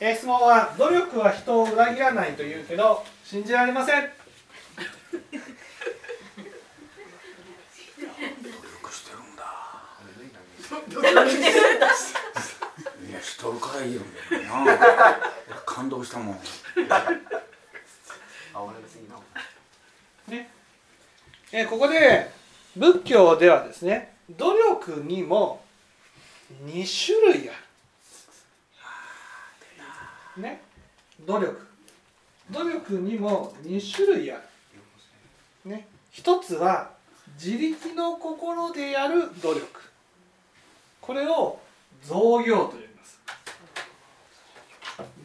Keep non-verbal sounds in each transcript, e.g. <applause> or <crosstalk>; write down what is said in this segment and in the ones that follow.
えー質問は「努力は人を裏切らない」と言うけど信じられません。努力してるんだ。<laughs> いやしとるから言えるんだよな。俺感動したもん。あ俺別になね。えーここで仏教ではですね努力にも2種類あるね。努力。努力にも2種類ある。ね。一つは自力の心でやる努力。これを造業と呼びます。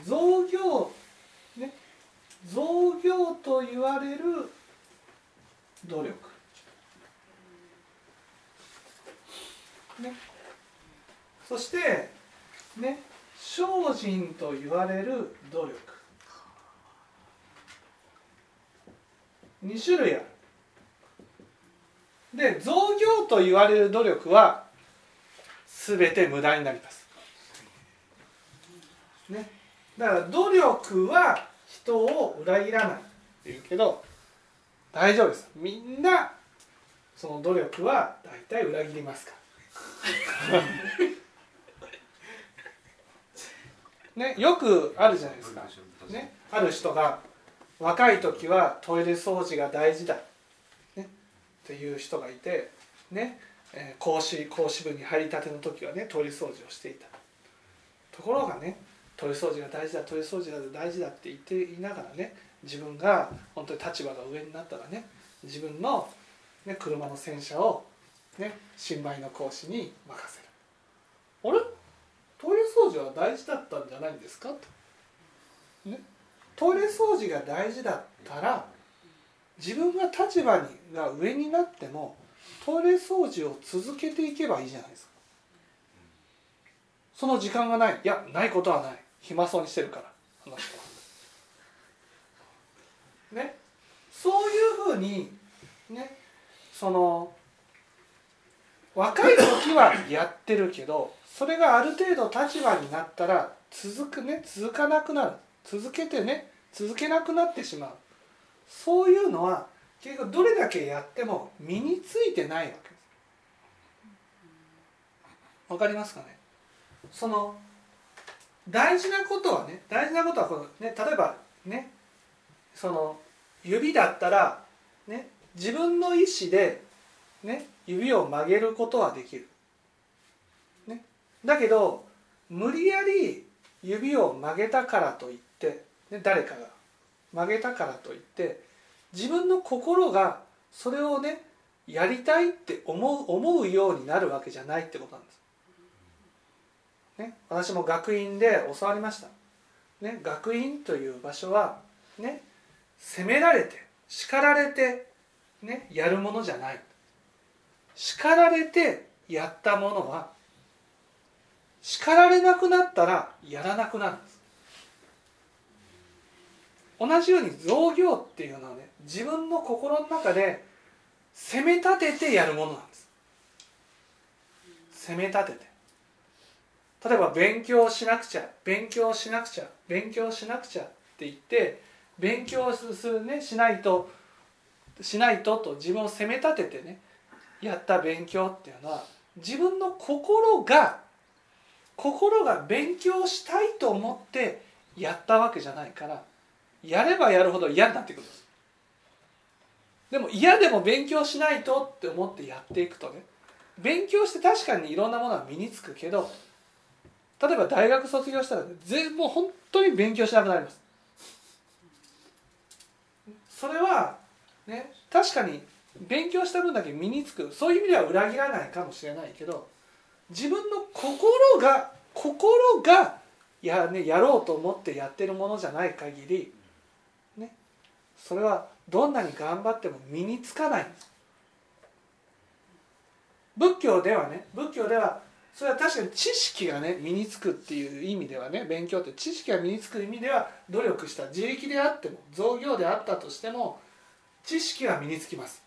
造業ね。造業と言われる努力。ね。そしてね。精進と言われる努力。2種類ある。で造業と言われる努力は全て無駄になります。ね。だから努力は人を裏切らない。っていうけど大丈夫です。みんなその努力は大体裏切りますから。ねよくあるじゃないですか。ね、ある人が若い時はトイレ掃除が大事だ、ね、っていう人がいて、ねえー講師講師部に入りたての時はねトイレ掃除をしていた。ところがねトイレ掃除が大事だトイレ掃除が大事だって言っていながらね自分が本当に立場が上になったらね自分の、ね、車の洗車を、ね、新米の講師に任せる。あれ？除は大事だったんじゃないんですか？と、ね、トイレ掃除が大事だったら自分が立場にが上になってもトイレ掃除を続けていけばいいじゃないですか。その時間がない。いやないことはない。暇そうにしてるからあの人は。ね？そういうふうにね？その若い時はやってるけどそれがある程度立場になったら続くね続かなくなる。続けてね続けなくなってしまう。そういうのは結局どれだけやっても身についてないわけです。わかりますかね？その大事なことはね大事なことはこの、ね、例えばねその指だったら、ね、自分の意思で、ね、指を曲げることはできる、ね、だけど無理やり指を曲げたからといって、ね、誰かが。曲げたからといって自分の心がそれをねやりたいって思う思うようになるわけじゃないってことなんです。ね、私も学院で教わりました。ね、学院という場所はね責められて叱られて、ね、やるものじゃない。叱られてやったものは叱られなくなったらやらなくなるんです。同じように造業っていうのはね自分の心の中で責め立ててやるものなんです。責め立てて。例えば勉強しなくちゃ勉強しなくちゃ勉強しなくちゃって言って勉強するねしないとしないとと自分を責め立ててねやった勉強っていうのは自分の心が心が勉強したいと思ってやったわけじゃないからやればやるほど嫌になってくるです。でも嫌でも勉強しないとって思ってやっていくとね勉強して確かにいろんなものは身につくけど例えば大学卒業したら、ね、全もう本当に勉強しなくなります。それはね確かに勉強した分だけ身につく。そういう意味では裏切らないかもしれないけど自分の心が心がや,、ね、やろうと思ってやってるものじゃない限り、ね、それはどんなに頑張っても身につかない。仏教ではね仏教ではそれは確かに知識がね身につくっていう意味ではね勉強って知識が身につく意味では努力した自力であっても造業であったとしても知識は身につきます。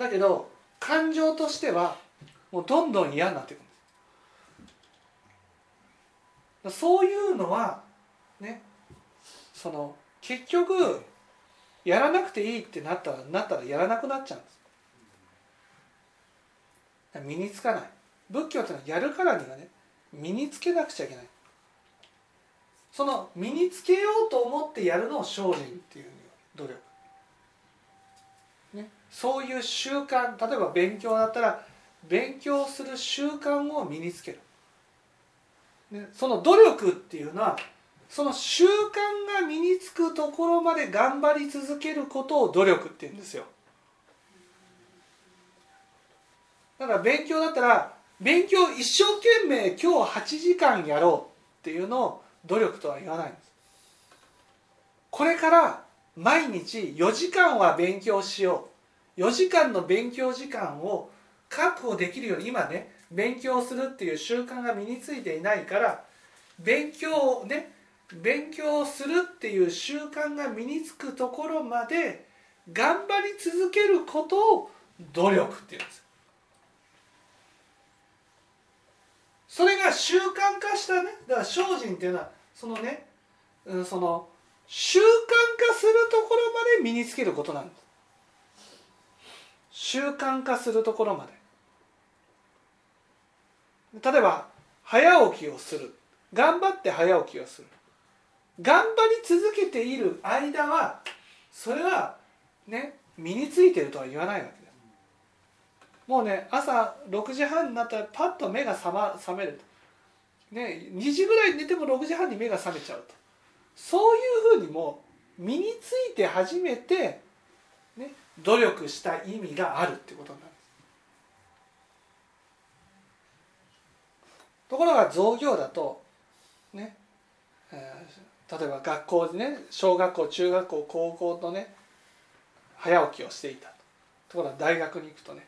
だけど感情としてはもうどんどん嫌になっていくんです。そういうのはねその結局やらなくていいってなったらなったらやらなくなっちゃうんです。身につかない。仏教っていうのはやるからにはね身につけなくちゃいけない。その身につけようと思ってやるのを精進っていう努力、そういう習慣例えば勉強だったら勉強する習慣を身につける、ね、その努力っていうのはその習慣が身につくところまで頑張り続けることを努力っていうんですよ。だから勉強だったら勉強一生懸命今日8時間やろうっていうのを努力とは言わないんです。これから毎日4時間は勉強しよう。4時間の勉強時間を確保できるように今ね勉強するっていう習慣が身についていないから勉強をね勉強するっていう習慣が身につくところまで頑張り続けることを努力っていうんです。それが習慣化したねだから精進っていうのはそのね、うん、その習慣化するところまで身につけることなんです。習慣化するところまで。例えば早起きをする。頑張って早起きをする。頑張り続けている間はそれはね身についてるとは言わないわけですもうね朝6時半になったらパッと目が覚,、ま、覚める。と、ね、2時ぐらい寝ても6時半に目が覚めちゃうと。そういうふうにも身について初めて、努力した意味があるってことになるところが造業だとね、えー例えば学校でね小学校中学校高校とね早起きをしていたと。ところが大学に行くとね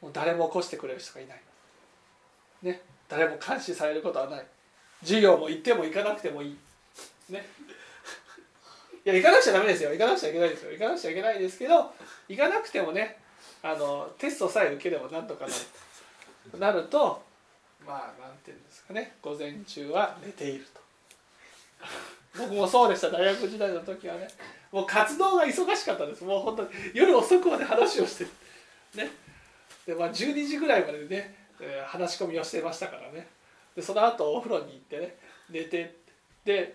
もう誰も起こしてくれる人がいない。ね誰も監視されることはない。授業も行っても行かなくてもいい。ね。いや行かなくちゃダメですよ。行かなくちゃいけないですよ。行かなくちゃいけないですけど行かなくてもねあのテストさえ受ければなんとかなる。なるとまあなんていうんですかね。午前中は寝ていると。僕もそうでした。大学時代の時はね。もう活動が忙しかったです。もう本当に夜遅くまで話をして。ね。で、まあ、12時ぐらいまでね、えー、話し込みをしてましたからね。でその後お風呂に行ってね寝てで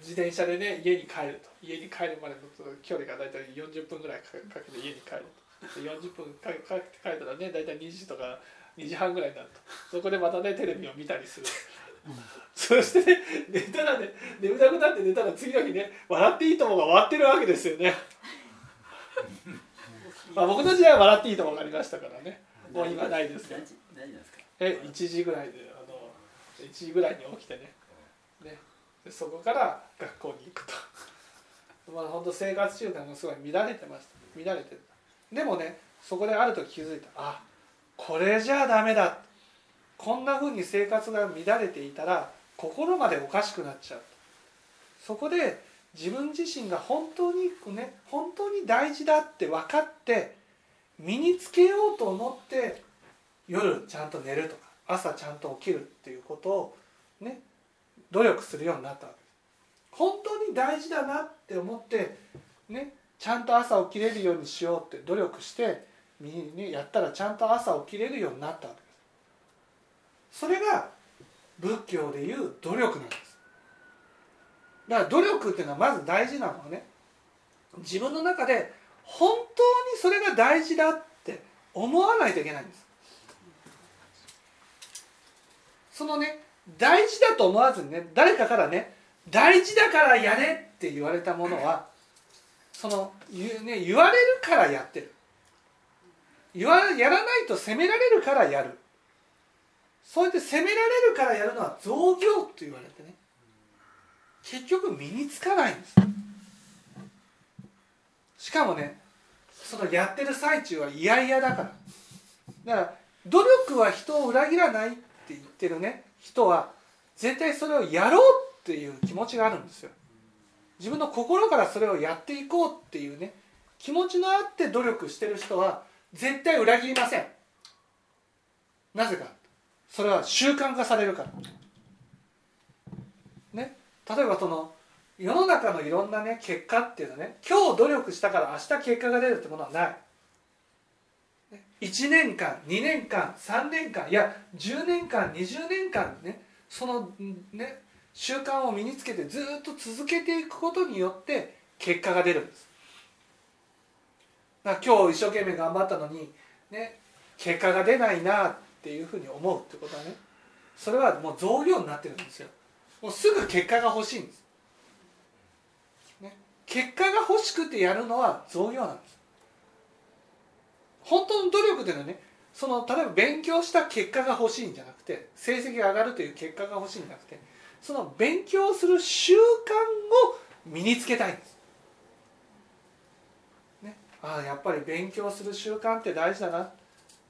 自転車でね家に帰ると。家に帰るまでの距離が大体40分ぐらいかけて家に帰ると。で40分かけて帰ったらね大体2時とか2時半ぐらいになると。そこでまたねテレビを見たりする。そしてね寝たらね眠たくなって寝たら次の日ね「笑っていいとも」が終わってるわけですよね。まあ僕の時代は「笑っていいとも」がありましたからね。もう今ないですけど。え1時ぐらいであの1時ぐらいに起きてねねでそこから学校に行くと。<laughs> まあ本当生活習慣がすごい乱れてました。乱れてた。でもねそこである時気づいた。あこれじゃダメだ。こんなふうに生活が乱れていたら心までおかしくなっちゃう。そこで自分自身が本当にね本当に大事だって分かって身につけようと思って夜ちゃんと寝るとか朝ちゃんと起きるっていうことをね努力するようになった本当に大事だなって思ってねちゃんと朝起きれるようにしようって努力してね、やったらちゃんと朝起きれるようになったわけです。それが仏教でいう努力なんです。だから努力っていうのはまず大事なのはね自分の中で本当にそれが大事だって思わないといけないんです。そのね大事だと思わずにね誰かからね大事だからやれって言われたものはその言,、ね、言われるからやってる。言わやらないと責められるからやる。そうやって責められるからやるのは造業と言われてね。結局身につかないんです。しかもねそのやってる最中は嫌々だから。だから努力は人を裏切らないって言ってるね人は絶対それをやろうっていう気持ちがあるんですよ。自分の心からそれをやっていこうっていうね気持ちのあって努力してる人は絶対裏切りません。なぜか。それは習慣化されるから。ね。例えばその世の中のいろんなね結果っていうのはね今日努力したから明日結果が出るってものはない。1年間2年間3年間いや10年間20年間ねそのね習慣を身につけてずっと続けていくことによって結果が出るんです。だから今日一生懸命頑張ったのにね結果が出ないなっていうふうに思うってことはねそれはもう増量になってるんですよ。もうすぐ結果が欲しいんです、ね、結果が欲しくてやるのは増量なんです。本当の努力でのはねその例えば勉強した結果が欲しいんじゃなくて成績が上がるという結果が欲しいんじゃなくてその勉強する習慣を身につけたいんです。ね、ああやっぱり勉強する習慣って大事だな、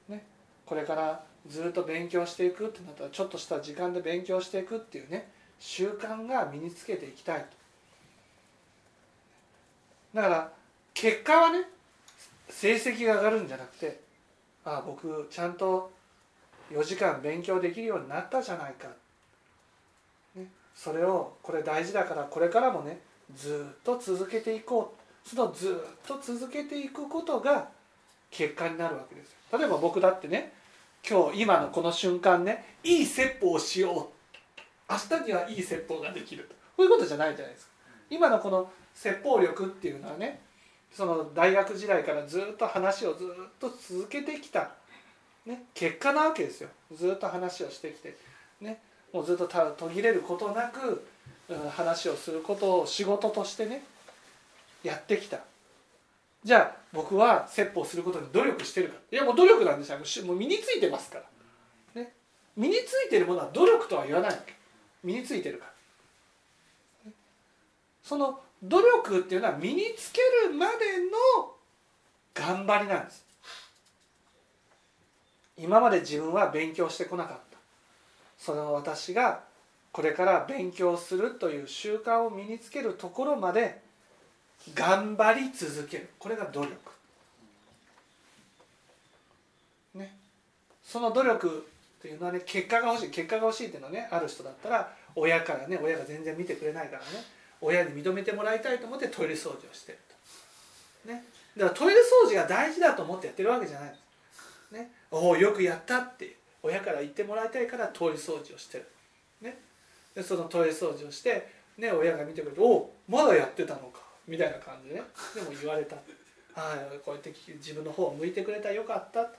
ね、これからずっと勉強していくってなったらちょっとした時間で勉強していくっていうね習慣が身につけていきたいと。だから結果はね成績が上がるんじゃなくてああ僕ちゃんと4時間勉強できるようになったじゃないか、ね、それをこれ大事だからこれからもねずっと続けていこう。そのずっと続けていくことが結果になるわけですよ。例えば僕だってね今日今のこの瞬間ねいい説法をしよう。明日にはいい説法ができると。こういうことじゃないじゃないですか。今のこの説法力っていうのはねその大学時代からずっと話をずっと続けてきた、ね、結果なわけですよ。ずっと話をしてきて、ね、もうずっと途切れることなく話をすることを仕事としてねやってきた。じゃあ僕は説法することに努力してるかいやもう努力なんですよ。もう身についてますから、ね、身についてるものは努力とは言わない身についてるから。その努力っていうのは身につけるまでの頑張りなんです。今まで自分は勉強してこなかった。その私がこれから勉強するという習慣を身につけるところまで頑張り続ける。これが努力。ね。その努力っていうのはね結果が欲しい。結果が欲しいっていうのはねある人だったら親からね親が全然見てくれないからね。親に認めてもらいたいと思ってトイレ掃除をしてると、ね、だからトイレ掃除が大事だと思ってやってるわけじゃないね、おおよくやったって。親から言ってもらいたいからトイレ掃除をしてる、ね、でそのトイレ掃除をして、ね、親が見てくれて「おおまだやってたのか」みたいな感じでね。でも言われた「はい。こうやって自分の方を向いてくれたよかった」と、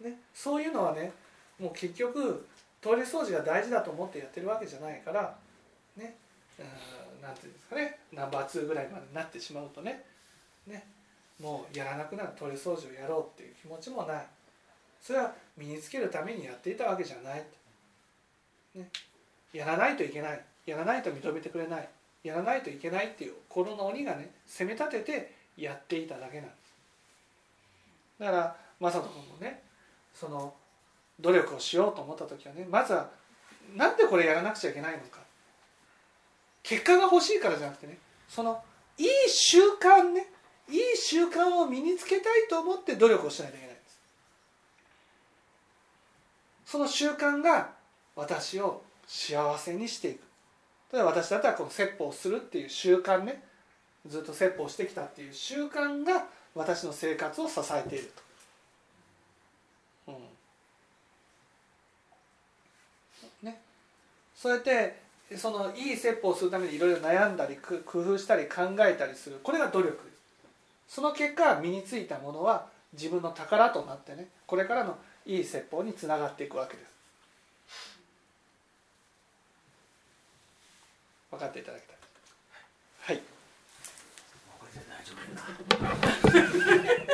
ね、そういうのはねもう結局トイレ掃除が大事だと思ってやってるわけじゃないからね。うん。何ていうんですかねナンバー2ぐらいまでになってしまうとねねもうやらなくなるトイレ掃除をやろうっていう気持ちもない。それは身につけるためにやっていたわけじゃない、ね、やらないといけない。やらないと認めてくれない。やらないといけないっていう心の鬼がね責め立ててやっていただけなんです。だから雅人君もねその努力をしようと思った時はねまずはなんでこれやらなくちゃいけないのか。結果が欲しいからじゃなくてねそのいい習慣ねいい習慣を身につけたいと思って努力をしないといけないんです。その習慣が私を幸せにしていく。例えば私だったらこの説法をするっていう習慣ねずっと説法してきたっていう習慣が私の生活を支えていると、うん。ね、そうやってそのいい説法をするためにいろいろ悩んだり工夫したり考えたりする。これが努力。ですその結果身についたものは自分の宝となってねこれからのいい説法につながっていくわけです。分かっていただきたい。はい <laughs>